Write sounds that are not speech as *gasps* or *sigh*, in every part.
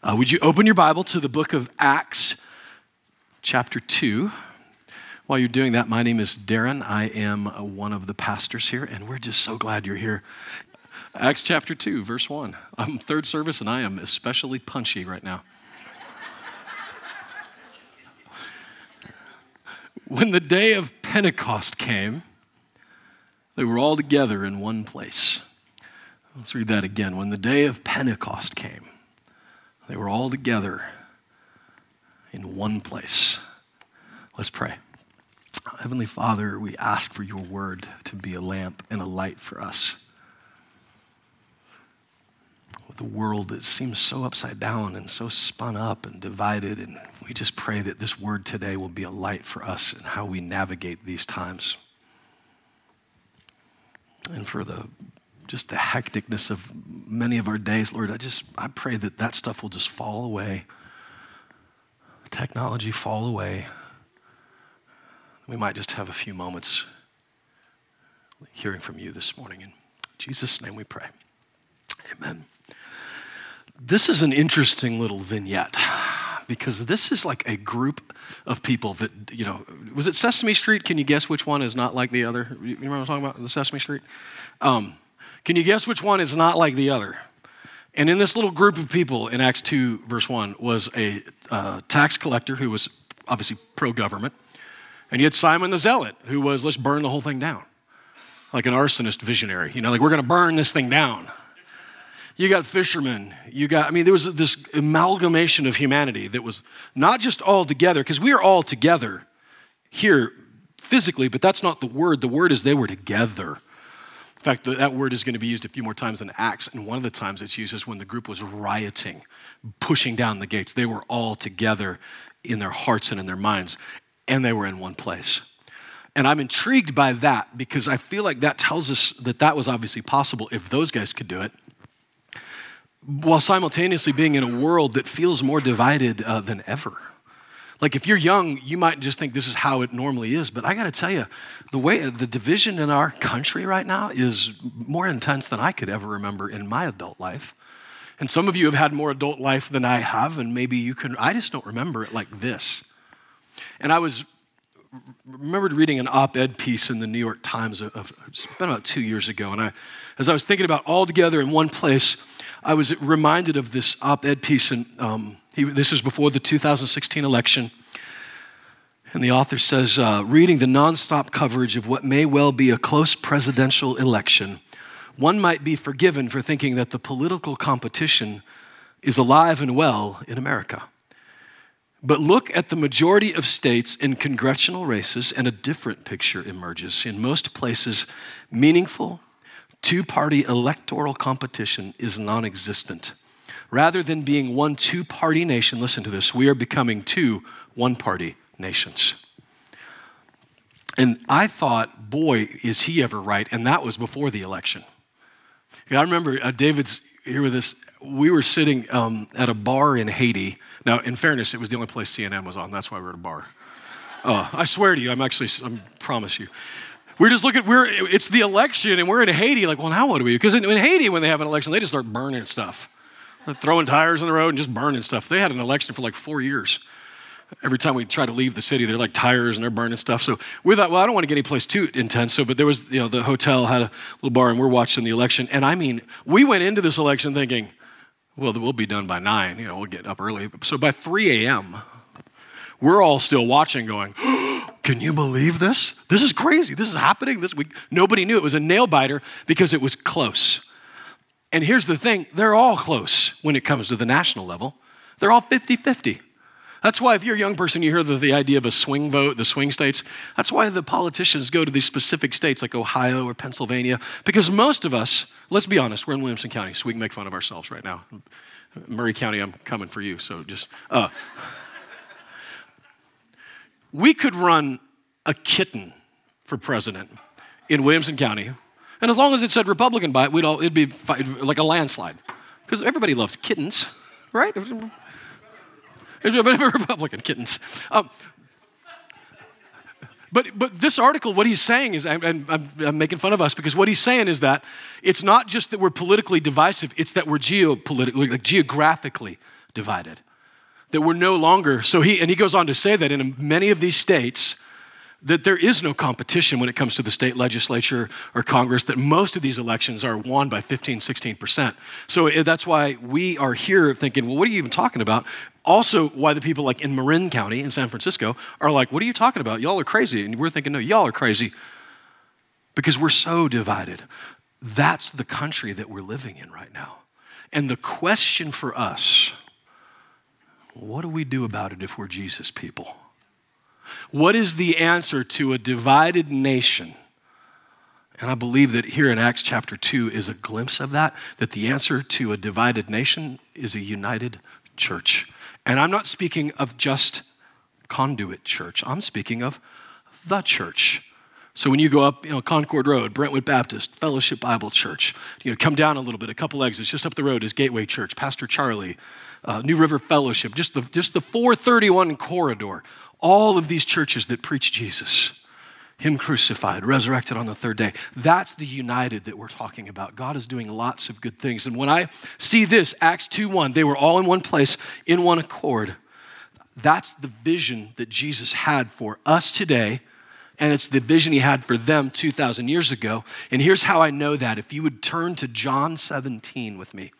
Uh, would you open your Bible to the book of Acts, chapter 2? While you're doing that, my name is Darren. I am uh, one of the pastors here, and we're just so glad you're here. Acts chapter 2, verse 1. I'm third service, and I am especially punchy right now. when the day of Pentecost came, they were all together in one place. Let's read that again. When the day of Pentecost came, they were all together in one place. Let's pray. Heavenly Father, we ask for your word to be a lamp and a light for us. With a world that seems so upside down and so spun up and divided, and we just pray that this word today will be a light for us and how we navigate these times. And for the just the hecticness of many of our days, Lord, I just I pray that that stuff will just fall away. Technology fall away. We might just have a few moments hearing from you this morning. In Jesus' name we pray. Amen. This is an interesting little vignette because this is like a group of people that, you know, was it Sesame Street? Can you guess which one is not like the other? You remember what I'm talking about? The Sesame Street? Um, can you guess which one is not like the other? And in this little group of people in Acts 2, verse 1, was a uh, tax collector who was obviously pro government. And you had Simon the Zealot, who was, let's burn the whole thing down. Like an arsonist visionary. You know, like we're going to burn this thing down. You got fishermen. You got, I mean, there was this amalgamation of humanity that was not just all together, because we are all together here physically, but that's not the word. The word is they were together. In fact, that word is going to be used a few more times in Acts, and one of the times it's used is when the group was rioting, pushing down the gates. They were all together in their hearts and in their minds, and they were in one place. And I'm intrigued by that because I feel like that tells us that that was obviously possible if those guys could do it, while simultaneously being in a world that feels more divided uh, than ever. Like if you're young, you might just think this is how it normally is. But I got to tell you, the way the division in our country right now is more intense than I could ever remember in my adult life. And some of you have had more adult life than I have, and maybe you can. I just don't remember it like this. And I was remembered reading an op-ed piece in the New York Times of, of it's been about two years ago, and I, as I was thinking about all together in one place, I was reminded of this op-ed piece, and um, he, this is before the 2016 election. And the author says, uh, reading the nonstop coverage of what may well be a close presidential election, one might be forgiven for thinking that the political competition is alive and well in America. But look at the majority of states in congressional races, and a different picture emerges. In most places, meaningful two party electoral competition is non existent. Rather than being one two party nation, listen to this, we are becoming two one party nations. And I thought, boy, is he ever right. And that was before the election. I remember uh, David's here with us. We were sitting um, at a bar in Haiti. Now, in fairness, it was the only place CNN was on. That's why we were at a bar. Uh, I swear to you, I'm actually, I promise you. We're just looking, we're, it's the election and we're in Haiti. Like, well, now what do we do? Because in, in Haiti, when they have an election, they just start burning stuff throwing tires on the road and just burning stuff. They had an election for like four years. Every time we try to leave the city, they're like tires and they're burning stuff. So we thought, well, I don't want to get any place too intense. So, but there was, you know, the hotel had a little bar and we're watching the election. And I mean, we went into this election thinking, well, we'll be done by nine. You know, we'll get up early. So by 3 a.m., we're all still watching, going, *gasps* "Can you believe this? This is crazy. This is happening this week." Nobody knew it was a nail biter because it was close. And here's the thing they're all close when it comes to the national level. They're all 50 50. That's why, if you're a young person, you hear the, the idea of a swing vote, the swing states. That's why the politicians go to these specific states like Ohio or Pennsylvania, because most of us, let's be honest, we're in Williamson County, so we can make fun of ourselves right now. Maury County, I'm coming for you, so just. Uh, we could run a kitten for president in Williamson County and as long as it said Republican by it, we'd all, it'd be like a landslide. Because everybody loves kittens, right? *laughs* Republican kittens. Um, but, but this article, what he's saying is, and I'm, I'm, making fun of us because what he's saying is that it's not just that we're politically divisive, it's that we're geopolitically, like geographically divided. That we're no longer, so he, and he goes on to say that in many of these states, that there is no competition when it comes to the state legislature or Congress, that most of these elections are won by 15, 16%. So eh, that's why we are here thinking, well, what are you even talking about? Also, why the people like in Marin County in San Francisco are like, what are you talking about? Y'all are crazy. And we're thinking, no, y'all are crazy because we're so divided. That's the country that we're living in right now. And the question for us what do we do about it if we're Jesus people? What is the answer to a divided nation? And I believe that here in Acts chapter 2 is a glimpse of that, that the answer to a divided nation is a united church. And I'm not speaking of just conduit church, I'm speaking of the church. So when you go up, you know, Concord Road, Brentwood Baptist, Fellowship Bible Church, you know, come down a little bit, a couple exits, just up the road is Gateway Church, Pastor Charlie, uh, New River Fellowship, just the, just the 431 corridor. All of these churches that preach Jesus, Him crucified, resurrected on the third day. That's the united that we're talking about. God is doing lots of good things. And when I see this, Acts 2 1, they were all in one place, in one accord. That's the vision that Jesus had for us today and it's the vision he had for them 2,000 years ago. And here's how I know that. If you would turn to John 17 with me,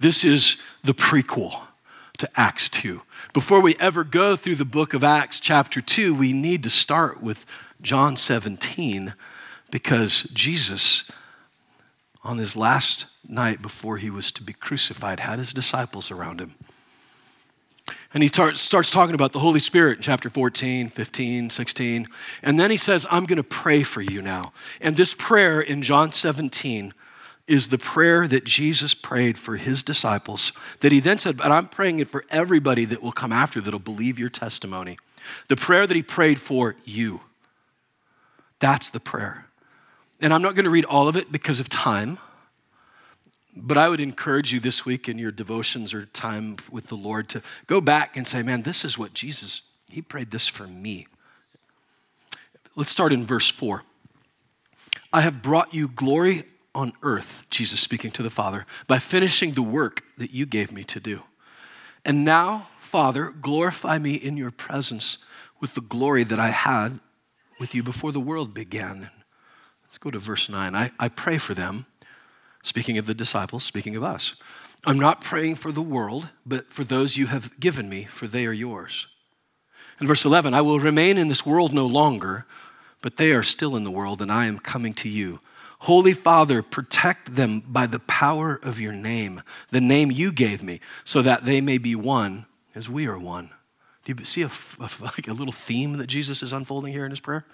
this is the prequel to Acts 2. Before we ever go through the book of Acts, chapter 2, we need to start with John 17 because Jesus, on his last night before he was to be crucified, had his disciples around him. And he tar- starts talking about the Holy Spirit in chapter 14, 15, 16. And then he says, I'm going to pray for you now. And this prayer in John 17 is the prayer that Jesus prayed for his disciples, that he then said, But I'm praying it for everybody that will come after that'll believe your testimony. The prayer that he prayed for you. That's the prayer. And I'm not going to read all of it because of time. But I would encourage you this week in your devotions or time with the Lord to go back and say, man, this is what Jesus, he prayed this for me. Let's start in verse 4. I have brought you glory on earth, Jesus speaking to the Father, by finishing the work that you gave me to do. And now, Father, glorify me in your presence with the glory that I had with you before the world began. Let's go to verse 9. I, I pray for them Speaking of the disciples, speaking of us. I'm not praying for the world, but for those you have given me, for they are yours. In verse 11, I will remain in this world no longer, but they are still in the world, and I am coming to you. Holy Father, protect them by the power of your name, the name you gave me, so that they may be one as we are one. Do you see a, a, *laughs* like a little theme that Jesus is unfolding here in his prayer?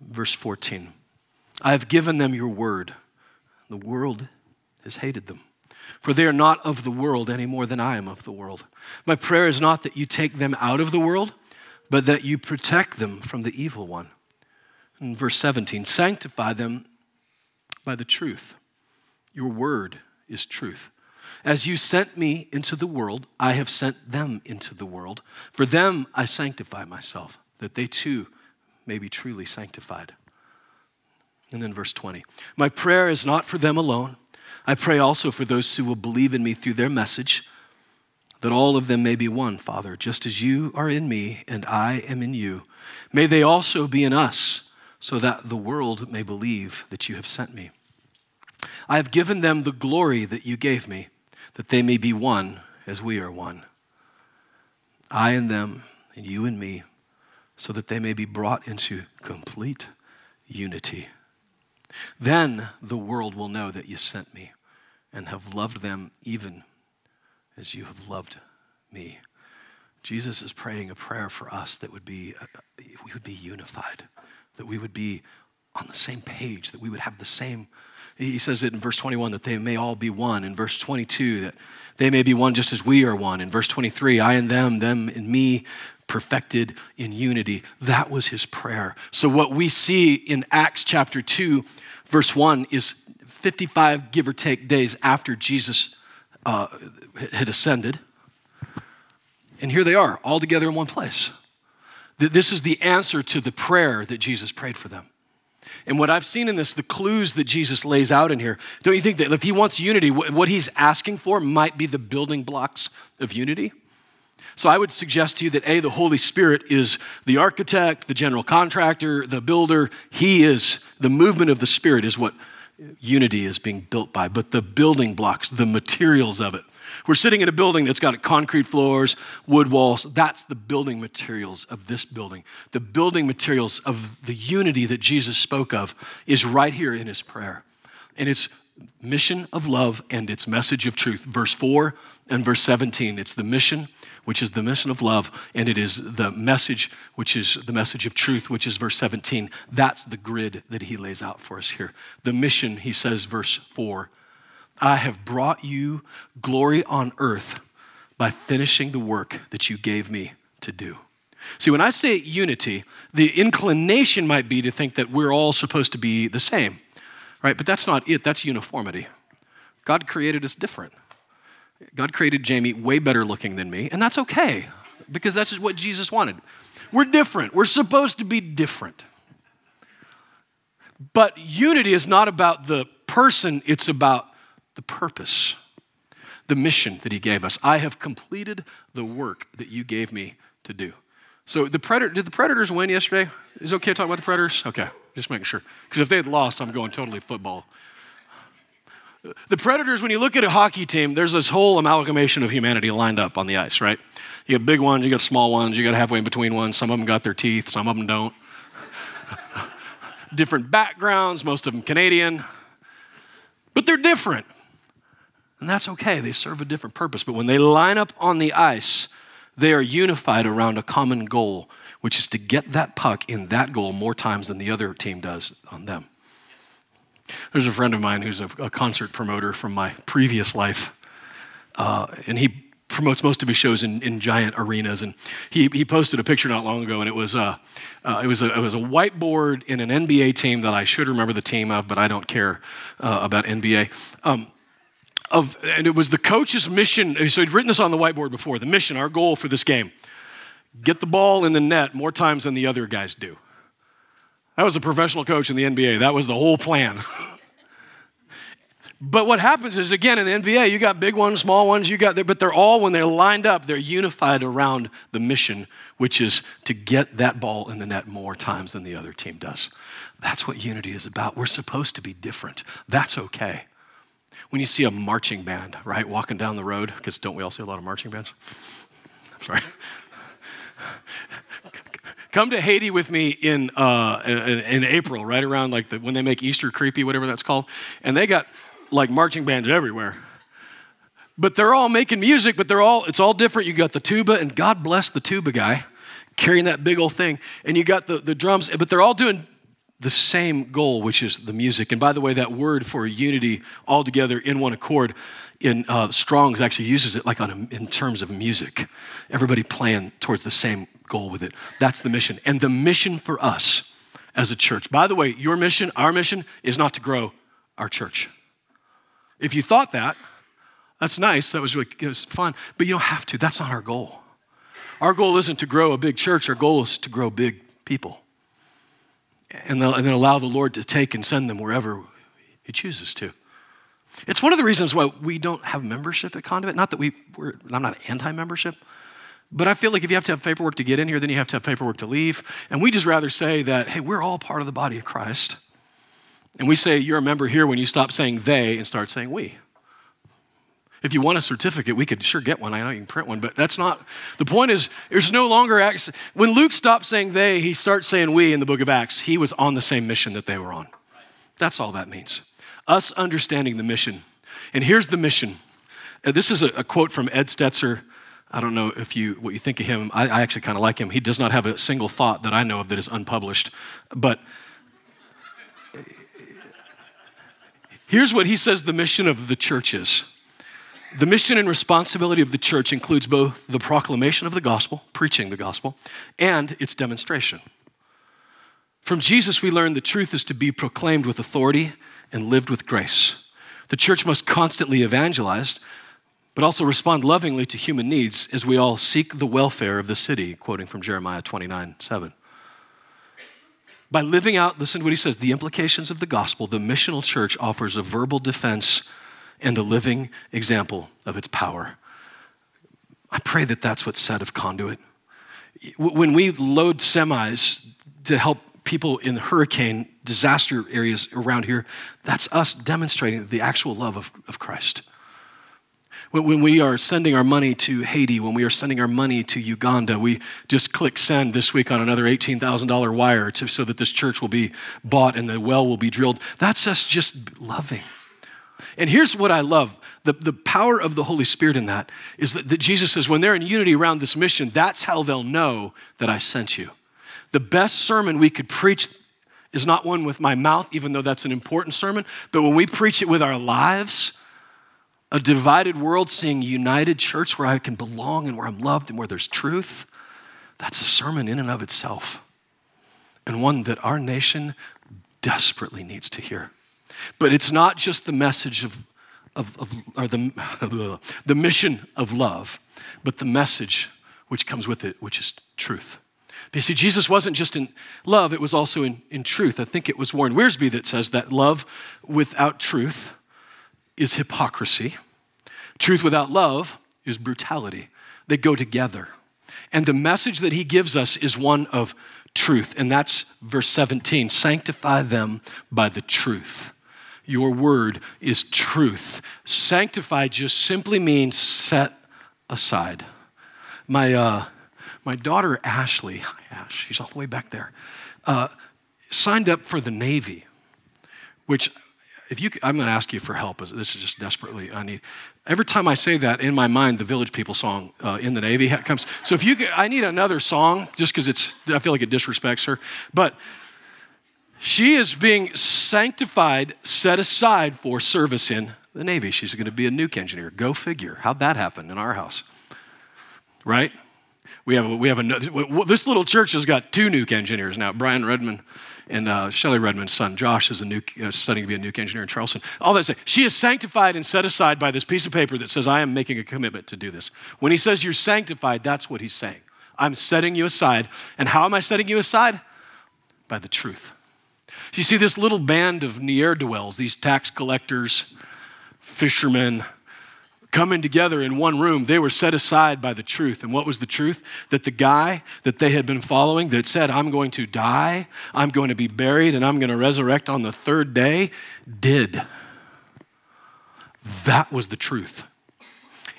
Verse 14. I have given them your word. The world has hated them, for they are not of the world any more than I am of the world. My prayer is not that you take them out of the world, but that you protect them from the evil one. In verse 17, sanctify them by the truth. Your word is truth. As you sent me into the world, I have sent them into the world. For them I sanctify myself, that they too may be truly sanctified. And then verse 20 My prayer is not for them alone. I pray also for those who will believe in me through their message, that all of them may be one, Father, just as you are in me and I am in you. May they also be in us, so that the world may believe that you have sent me. I have given them the glory that you gave me, that they may be one as we are one. I and them, and you and me, so that they may be brought into complete unity. Then the world will know that you sent me and have loved them even as you have loved me. Jesus is praying a prayer for us that would be, uh, we would be unified, that we would be on the same page, that we would have the same. He says it in verse 21 that they may all be one. In verse 22, that they may be one just as we are one. In verse 23, I and them, them and me, perfected in unity. That was his prayer. So, what we see in Acts chapter 2, verse 1, is 55, give or take, days after Jesus uh, had ascended. And here they are, all together in one place. This is the answer to the prayer that Jesus prayed for them. And what I've seen in this, the clues that Jesus lays out in here, don't you think that if he wants unity, what he's asking for might be the building blocks of unity? So I would suggest to you that A, the Holy Spirit is the architect, the general contractor, the builder. He is, the movement of the Spirit is what unity is being built by, but the building blocks, the materials of it. We're sitting in a building that's got concrete floors, wood walls. That's the building materials of this building. The building materials of the unity that Jesus spoke of is right here in his prayer. And it's mission of love and its message of truth. Verse 4 and verse 17. It's the mission which is the mission of love, and it is the message, which is the message of truth, which is verse 17. That's the grid that he lays out for us here. The mission, he says, verse 4 I have brought you glory on earth by finishing the work that you gave me to do. See, when I say unity, the inclination might be to think that we're all supposed to be the same, right? But that's not it, that's uniformity. God created us different. God created Jamie way better looking than me, and that's okay because that's just what Jesus wanted. We're different. We're supposed to be different. But unity is not about the person, it's about the purpose, the mission that He gave us. I have completed the work that you gave me to do. So, the predator, did the Predators win yesterday? Is it okay to talk about the Predators? Okay, just making sure. Because if they had lost, I'm going totally football. The Predators, when you look at a hockey team, there's this whole amalgamation of humanity lined up on the ice, right? You got big ones, you got small ones, you got halfway in between ones. Some of them got their teeth, some of them don't. *laughs* different backgrounds, most of them Canadian. But they're different. And that's okay, they serve a different purpose. But when they line up on the ice, they are unified around a common goal, which is to get that puck in that goal more times than the other team does on them. There's a friend of mine who's a, a concert promoter from my previous life, uh, and he promotes most of his shows in, in giant arenas. And he, he posted a picture not long ago, and it was, uh, uh, it, was a, it was a whiteboard in an NBA team that I should remember the team of, but I don't care uh, about NBA. Um, of, and it was the coach's mission. So he'd written this on the whiteboard before. The mission, our goal for this game get the ball in the net more times than the other guys do. That was a professional coach in the NBA. That was the whole plan. *laughs* but what happens is, again, in the NBA, you got big ones, small ones, you got, but they're all, when they're lined up, they're unified around the mission, which is to get that ball in the net more times than the other team does. That's what unity is about. We're supposed to be different. That's okay. When you see a marching band, right, walking down the road, because don't we all see a lot of marching bands? I'm *laughs* sorry. Come to Haiti with me in, uh, in, in, April, right around like the, when they make Easter creepy, whatever that's called. And they got like marching bands everywhere. But they're all making music, but they're all, it's all different. You got the tuba, and God bless the tuba guy carrying that big old thing. And you got the, the drums, but they're all doing the same goal, which is the music. And by the way, that word for unity all together in one accord in uh, Strong's actually uses it like on a, in terms of music. Everybody playing towards the same goal with it. That's the mission. And the mission for us as a church. By the way, your mission, our mission, is not to grow our church. If you thought that, that's nice. That was really it was fun. But you don't have to. That's not our goal. Our goal isn't to grow a big church. Our goal is to grow big people. And, and then allow the Lord to take and send them wherever He chooses to. It's one of the reasons why we don't have membership at Conduit. Not that we, we're, I'm not anti-membership, but I feel like if you have to have paperwork to get in here, then you have to have paperwork to leave. And we just rather say that, hey, we're all part of the body of Christ. And we say you're a member here when you stop saying they and start saying we. If you want a certificate, we could sure get one. I know you can print one, but that's not the point. Is there's no longer Acts. When Luke stopped saying they, he starts saying we in the book of Acts. He was on the same mission that they were on. That's all that means us understanding the mission. And here's the mission. Uh, this is a, a, quote from Ed Stetzer. I don't know if you what you think of him. I, I actually kind of like him. He does not have a single thought that I know of that is unpublished. But here's what he says the mission of the church is. The mission and responsibility of the church includes both the proclamation of the gospel, preaching the gospel, and its demonstration. From Jesus, we learn the truth is to be proclaimed with authority and lived with grace. The church must constantly evangelize, but also respond lovingly to human needs as we all seek the welfare of the city, quoting from Jeremiah 29 7. By living out, listen to what he says, the implications of the gospel, the missional church offers a verbal defense and a living example of its power. I pray that that's what's said of conduit. When we load semis to help people in hurricane disaster areas around here, that's us demonstrating the actual love of, of Christ. When, we are sending our money to Haiti, when we are sending our money to Uganda, we just click send this week on another $18,000 wire to, so that this church will be bought and the well will be drilled. That's us just loving. And here's what I love the, the power of the Holy Spirit in that is that, that Jesus says, when they're in unity around this mission, that's how they'll know that I sent you. The best sermon we could preach is not one with my mouth, even though that's an important sermon, but when we preach it with our lives, a divided world seeing united church where I can belong and where I'm loved and where there's truth, that's a sermon in and of itself. And one that our nation desperately needs to hear. But it's not just the message of, of, of or the, *laughs* the mission of love, but the message which comes with it, which is truth. You see, Jesus wasn't just in love, it was also in, in truth. I think it was Warren Wiersbe that says that love without truth is hypocrisy, truth without love is brutality. They go together. And the message that he gives us is one of truth, and that's verse 17 sanctify them by the truth. Your word is truth. Sanctify just simply means set aside. My, uh, my daughter Ashley, hi Ash, she's all the way back there, uh, signed up for the Navy, which if you, I'm going to ask you for help. This is just desperately I need. Every time I say that, in my mind, the Village People song uh, "In the Navy" comes. So if you, could, I need another song just because it's. I feel like it disrespects her, but she is being sanctified, set aside for service in the Navy. She's going to be a nuke engineer. Go figure. How'd that happen in our house? Right? We have, a, we have a, this little church has got two nuke engineers now. Brian Redmond and uh, Shelley Redmond's son, Josh, is a nuke, uh, studying to be a nuke engineer in Charleston. All that say, she is sanctified and set aside by this piece of paper that says, I am making a commitment to do this. When he says you're sanctified, that's what he's saying. I'm setting you aside. And how am I setting you aside? By the truth. You see, this little band of ne'er do wells, these tax collectors, fishermen, coming together in one room, they were set aside by the truth. And what was the truth? That the guy that they had been following that said, I'm going to die, I'm going to be buried, and I'm going to resurrect on the third day, did. That was the truth.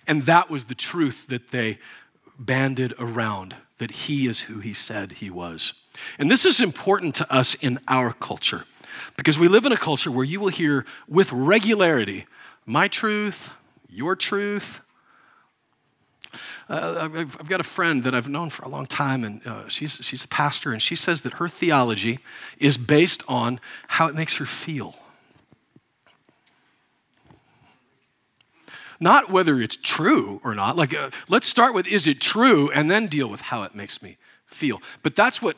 And that was the truth that they banded around that he is who he said he was. And this is important to us in our culture because we live in a culture where you will hear with regularity, my truth, your truth. Uh, I've, got a friend that I've known for a long time, and uh, she's, she's a pastor, and she says that her theology is based on how it makes her feel. Not whether it's true or not. Like, uh, let's start with is it true, and then deal with how it makes me feel. But that's what,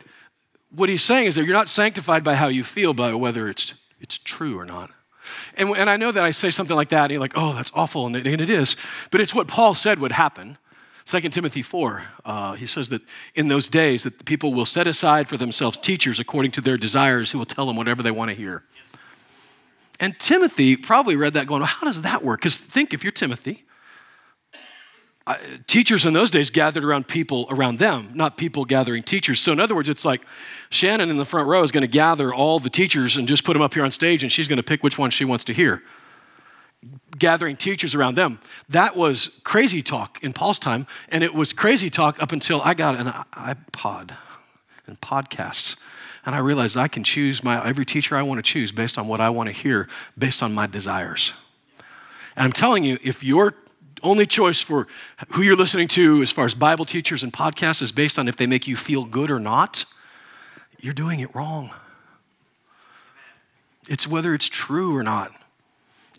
what he's saying is that you're not sanctified by how you feel, by whether it's, it's true or not. And, and I know that I say something like that, and you're like, oh, that's awful, and it, and it is. But it's what Paul said would happen. 2 Timothy 4, uh, he says that in those days that the people will set aside for themselves teachers according to their desires who will tell them whatever they want to hear. And Timothy probably read that going, well, how does that work? Because think if you're Timothy, teachers in those days gathered around people around them, not people gathering teachers. So, in other words, it's like Shannon in the front row is going to gather all the teachers and just put them up here on stage, and she's going to pick which one she wants to hear. Gathering teachers around them. That was crazy talk in Paul's time, and it was crazy talk up until I got an iPod and podcasts. And I realized I can choose my every teacher I want to choose based on what I want to hear, based on my desires. And I'm telling you, if you're only choice for who you're listening to as far as Bible teachers and podcasts is based on if they make you feel good or not, you're doing it wrong. It's whether it's true or not.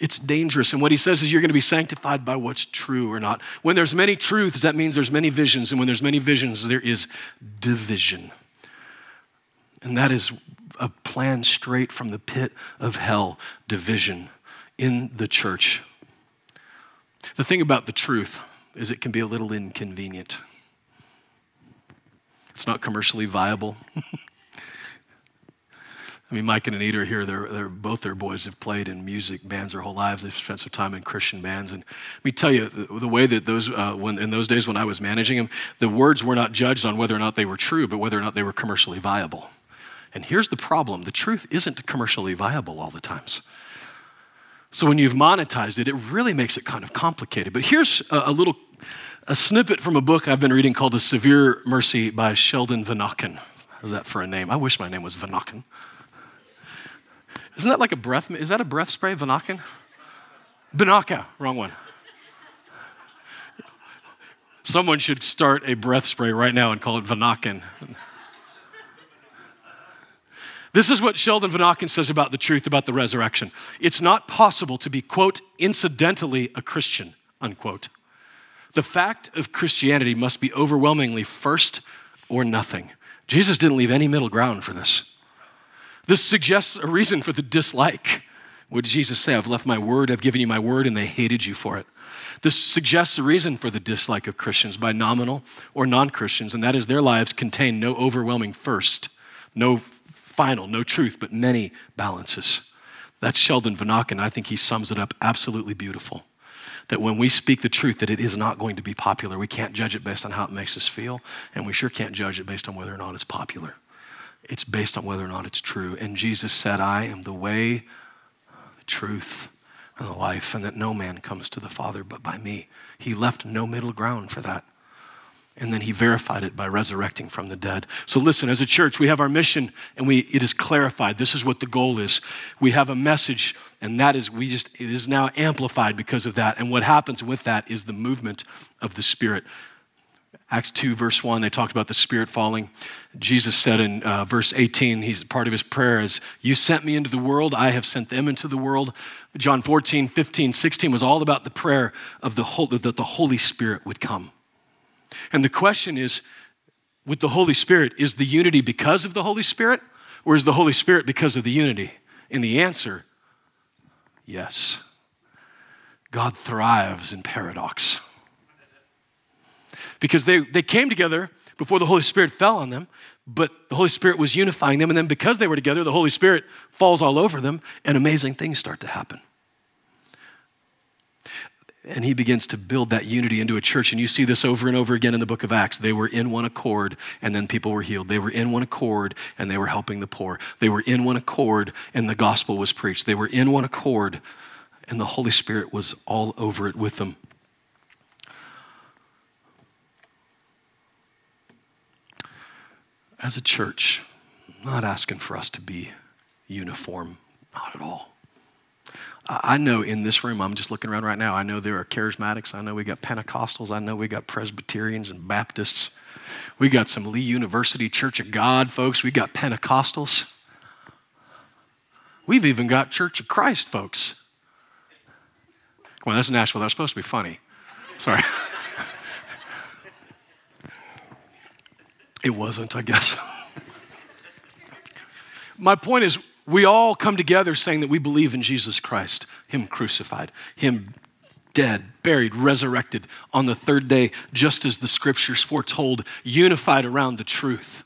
It's dangerous. And what he says is you're going to be sanctified by what's true or not. When there's many truths, that means there's many visions. And when there's many visions, there is division. And that is a plan straight from the pit of hell division in the church. The thing about the truth is it can be a little inconvenient. It's not commercially viable. *laughs* I mean, Mike and Anita are here. They're, they're, both their boys have played in music bands their whole lives. They've spent some time in Christian bands. And let me tell you, the, the way that those, uh, when, in those days when I was managing them, the words were not judged on whether or not they were true, but whether or not they were commercially viable. And here's the problem the truth isn't commercially viable all the times. So when you've monetized it, it really makes it kind of complicated. But here's a, a little a snippet from a book I've been reading called The Severe Mercy by Sheldon Vanauken. How's that for a name? I wish my name was Vanauken. Isn't that like a breath? Is that a breath spray, Vanauken? Binaca, wrong one. Someone should start a breath spray right now and call it Vanauken. This is what Sheldon Vanauken says about the truth about the resurrection. It's not possible to be, quote, incidentally a Christian, unquote. The fact of Christianity must be overwhelmingly first or nothing. Jesus didn't leave any middle ground for this. This suggests a reason for the dislike. What did Jesus say? I've left my word, I've given you my word, and they hated you for it. This suggests a reason for the dislike of Christians by nominal or non Christians, and that is their lives contain no overwhelming first, no final, no truth, but many balances. That's Sheldon Vanauken. I think he sums it up absolutely beautiful. That when we speak the truth, that it is not going to be popular. We can't judge it based on how it makes us feel, and we sure can't judge it based on whether or not it's popular. It's based on whether or not it's true. And Jesus said, I am the way, the truth, and the life, and that no man comes to the Father but by me. He left no middle ground for that. And then he verified it by resurrecting from the dead. So listen, as a church, we have our mission and we it is clarified. This is what the goal is. We have a message, and that is we just it is now amplified because of that. And what happens with that is the movement of the Spirit. Acts 2, verse 1, they talked about the Spirit falling. Jesus said in uh, verse 18, he's part of his prayer is, You sent me into the world, I have sent them into the world. John 14, 15, 16 was all about the prayer of the whole, that the Holy Spirit would come. And the question is, with the Holy Spirit, is the unity because of the Holy Spirit, or is the Holy Spirit because of the unity? And the answer, yes. God thrives in paradox because they, they came together before the Holy Spirit fell on them, but the Holy Spirit was unifying them. And then because they were together, the Holy Spirit falls all over them, and amazing things start to happen. And he begins to build that unity into a church. And you see this over and over again in the book of Acts. They were in one accord, and then people were healed. They were in one accord, and they were helping the poor. They were in one accord, and the gospel was preached. They were in one accord, and the Holy Spirit was all over it with them. as a church, not asking for us to be uniform, not at all. I know in this room, I'm just looking around right now, I know there are charismatics, I know we got Pentecostals, I know we got Presbyterians and Baptists. We got some Lee University Church of God folks, we got Pentecostals. We've even got Church of Christ folks. On, that's Nashville. That was supposed to be funny. Sorry. *laughs* It wasn't, I guess. *laughs* My point is, we all come together saying that we believe in Jesus Christ, Him crucified, Him dead, buried, resurrected on the third day, just as the scriptures foretold, unified around the truth,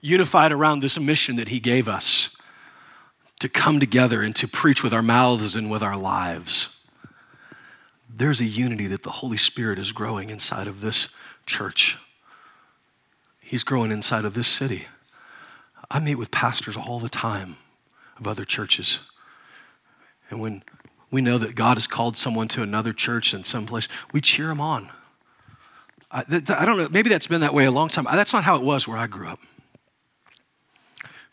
unified around this mission that He gave us to come together and to preach with our mouths and with our lives. There's a unity that the Holy Spirit is growing inside of this church. He's growing inside of this city. I meet with pastors all the time of other churches. And when we know that God has called someone to another church in some place, we cheer them on. I, th- I, don't know, maybe that's been that way a long time. That's not how it was where I grew up.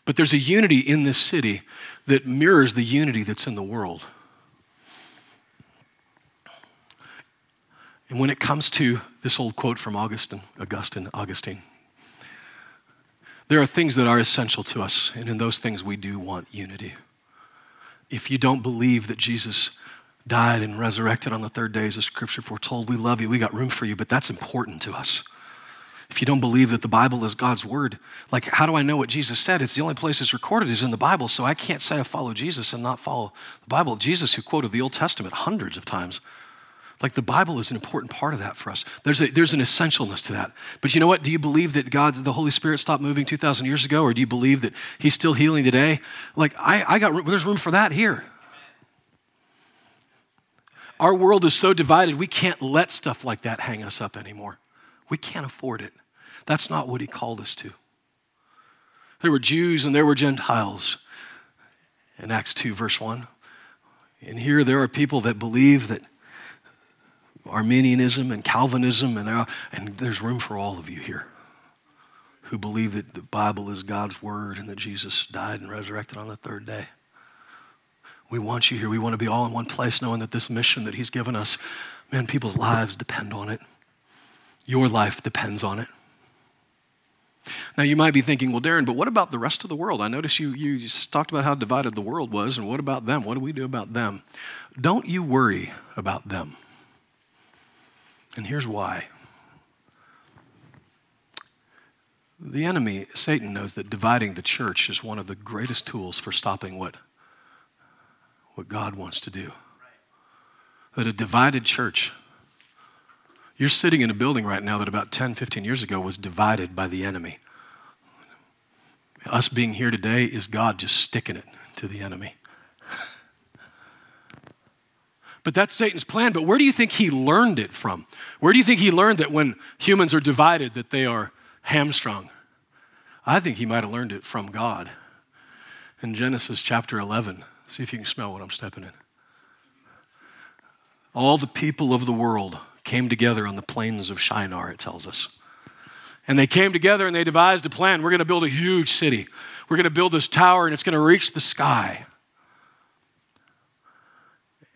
But there's a unity in this city that mirrors the unity that's in the world. And when it comes to this old quote from Augustine, Augustine, Augustine, there are things that are essential to us, and in those things we do want unity. If you don't believe that Jesus died and resurrected on the third day, as the scripture foretold, we love you, we got room for you, but that's important to us. If you don't believe that the Bible is God's word, like how do I know what Jesus said? It's the only place it's recorded is in the Bible, so I can't say I follow Jesus and not follow the Bible. Jesus, who quoted the Old Testament hundreds of times, Like the Bible is an important part of that for us. There's, a, there's an essentialness to that. But you know what? Do you believe that God, the Holy Spirit stopped moving 2,000 years ago? Or do you believe that He's still healing today? Like, I, I got, there's room for that here. Our world is so divided, we can't let stuff like that hang us up anymore. We can't afford it. That's not what He called us to. There were Jews and there were Gentiles in Acts 2, verse 1. And here there are people that believe that Arminianism and Calvinism, and, are, and there's room for all of you here who believe that the Bible is God's word and that Jesus died and resurrected on the third day. We want you here. We want to be all in one place, knowing that this mission that He's given us, man, people's lives depend on it. Your life depends on it. Now, you might be thinking, well, Darren, but what about the rest of the world? I notice you, you just talked about how divided the world was, and what about them? What do we do about them? Don't you worry about them. And here's why. The enemy, Satan, knows that dividing the church is one of the greatest tools for stopping what, what God wants to do. That a divided church, you're sitting in a building right now that about 10, 15 years ago was divided by the enemy. Us being here today is God just sticking it to the enemy. But that's Satan's plan. But where do you think he learned it from? Where do you think he learned that when humans are divided, that they are hamstrung? I think he might have learned it from God. In Genesis chapter 11, see if you can smell what I'm stepping in. All the people of the world came together on the plains of Shinar, it tells us. And they came together and they devised a plan. We're going to build a huge city. We're going to build this tower and it's going to reach the sky.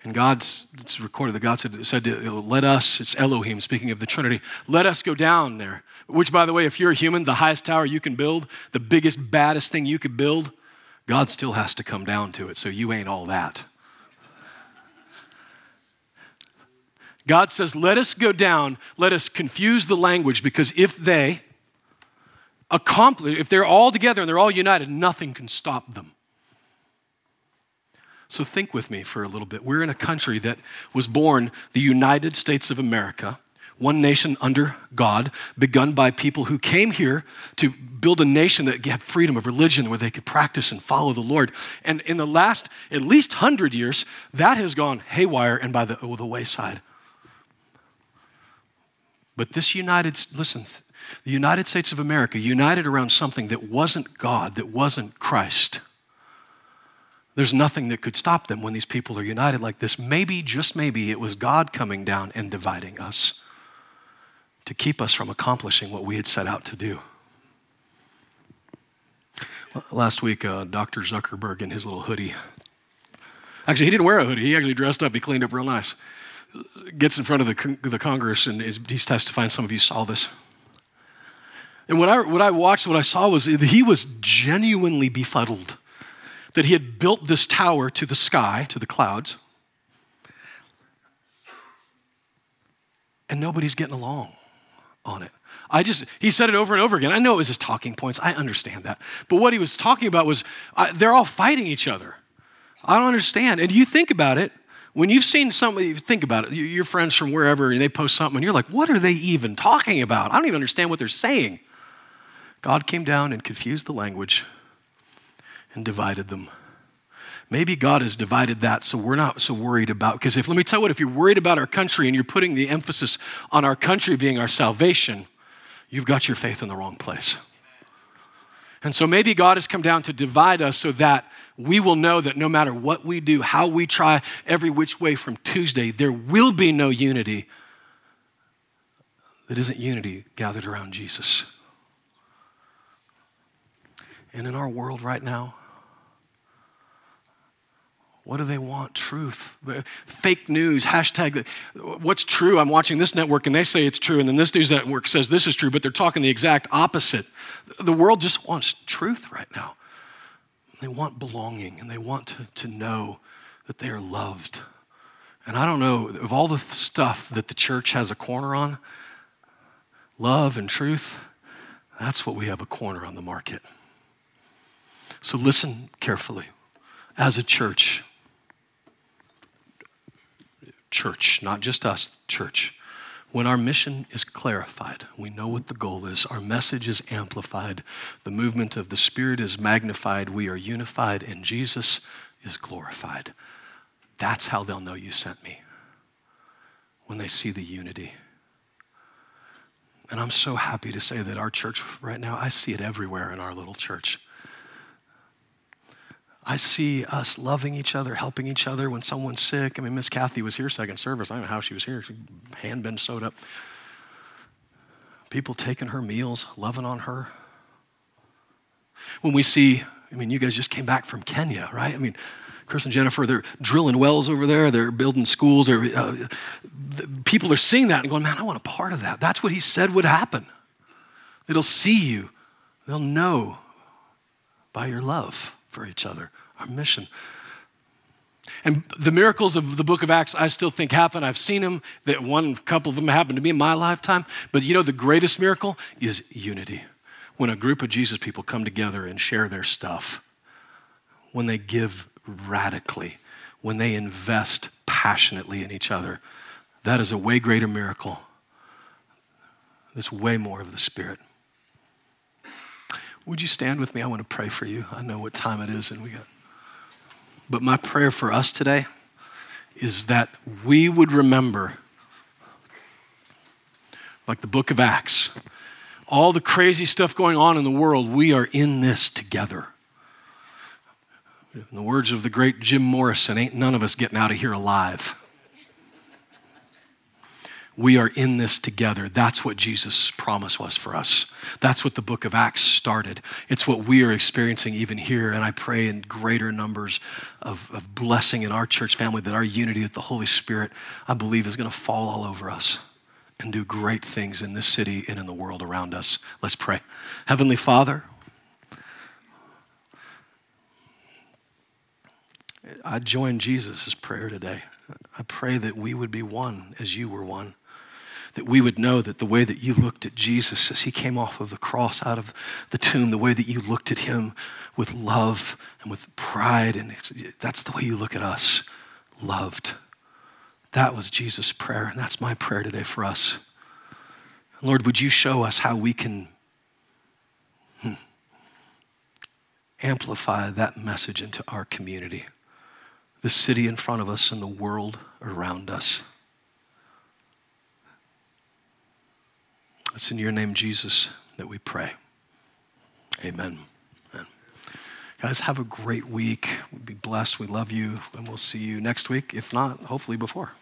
And God's, it's recorded that God said, said, let us, it's Elohim speaking of the Trinity, let us go down there. Which, by the way, if you're a human, the highest tower you can build, the biggest, baddest thing you could build, God still has to come down to it. So you ain't all that. God says, let us go down, let us confuse the language, because if they accomplish, if they're all together and they're all united, nothing can stop them. So think with me for a little bit. We're in a country that was born the United States of America, one nation under God, begun by people who came here to build a nation that had freedom of religion where they could practice and follow the Lord. And in the last at least 100 years, that has gone haywire and by the, oh, the wayside. But this United, listen, the United States of America united around something that wasn't God, that wasn't Christ. There's nothing that could stop them when these people are united like this. Maybe, just maybe, it was God coming down and dividing us to keep us from accomplishing what we had set out to do. Last week, uh, Dr. Zuckerberg in his little hoodie, actually, he didn't wear a hoodie, he actually dressed up, he cleaned up real nice, gets in front of the, the Congress and is, he's testifying. Some of you saw this. And what I, what I watched, what I saw was he was genuinely befuddled that he had built this tower to the sky, to the clouds, and nobody's getting along on it. I just, he said it over and over again. I know it was his talking points. I understand that. But what he was talking about was uh, they're all fighting each other. I don't understand. And you think about it, when you've seen somebody, think about it, your friends from wherever, and they post something, and you're like, what are they even talking about? I don't even understand what they're saying. God came down and confused the language and divided them. Maybe God has divided that so we're not so worried about. Because if, let me tell you what, if you're worried about our country and you're putting the emphasis on our country being our salvation, you've got your faith in the wrong place. And so maybe God has come down to divide us so that we will know that no matter what we do, how we try every which way from Tuesday, there will be no unity that isn't unity gathered around Jesus. And in our world right now, what do they want? Truth. Fake news, hashtag. What's true? I'm watching this network and they say it's true, and then this news network says this is true, but they're talking the exact opposite. The world just wants truth right now. They want belonging and they want to, to know that they are loved. And I don't know, of all the stuff that the church has a corner on, love and truth, that's what we have a corner on the market. So listen carefully. As a church, church, not just us, church, when our mission is clarified, we know what the goal is, our message is amplified, the movement of the Spirit is magnified, we are unified, and Jesus is glorified. That's how they'll know you sent me, when they see the unity. And I'm so happy to say that our church right now, I see it everywhere in our little church. I see us loving each other, helping each other when someone's sick. I mean, Miss Kathy was here second service. I don't know how she was here. She hand been sewed up. People taking her meals, loving on her. When we see, I mean, you guys just came back from Kenya, right? I mean, Chris and Jennifer, they're drilling wells over there. They're building schools. They're, uh, people are seeing that and going, man, I want a part of that. That's what he said would happen. It'll see you. They'll know by your love for each other, our mission. And the miracles of the book of Acts, I still think happen. I've seen them. That one couple of them happened to me in my lifetime. But you know, the greatest miracle is unity. When a group of Jesus people come together and share their stuff, when they give radically, when they invest passionately in each other, that is a way greater miracle. There's way more of the Spirit. Would you stand with me? I want to pray for you. I know what time it is, and we got. But my prayer for us today is that we would remember, like the book of Acts, all the crazy stuff going on in the world, we are in this together. In the words of the great Jim Morrison, ain't none of us getting out of here alive. We are in this together. That's what Jesus' promise was for us. That's what the book of Acts started. It's what we are experiencing even here. And I pray in greater numbers of, of blessing in our church family that our unity with the Holy Spirit, I believe, is going to fall all over us and do great things in this city and in the world around us. Let's pray. Heavenly Father, I join Jesus' prayer today. I pray that we would be one as you were one that we would know that the way that you looked at Jesus as he came off of the cross out of the tomb, the way that you looked at him with love and with pride, and that's the way you look at us, loved. That was Jesus' prayer, and that's my prayer today for us. Lord, would you show us how we can hmm, amplify that message into our community, the city in front of us, and the world around us? It's in your name, Jesus, that we pray. Amen. Amen. Guys, have a great week. Be blessed. We love you, and we'll see you next week, if not, hopefully before.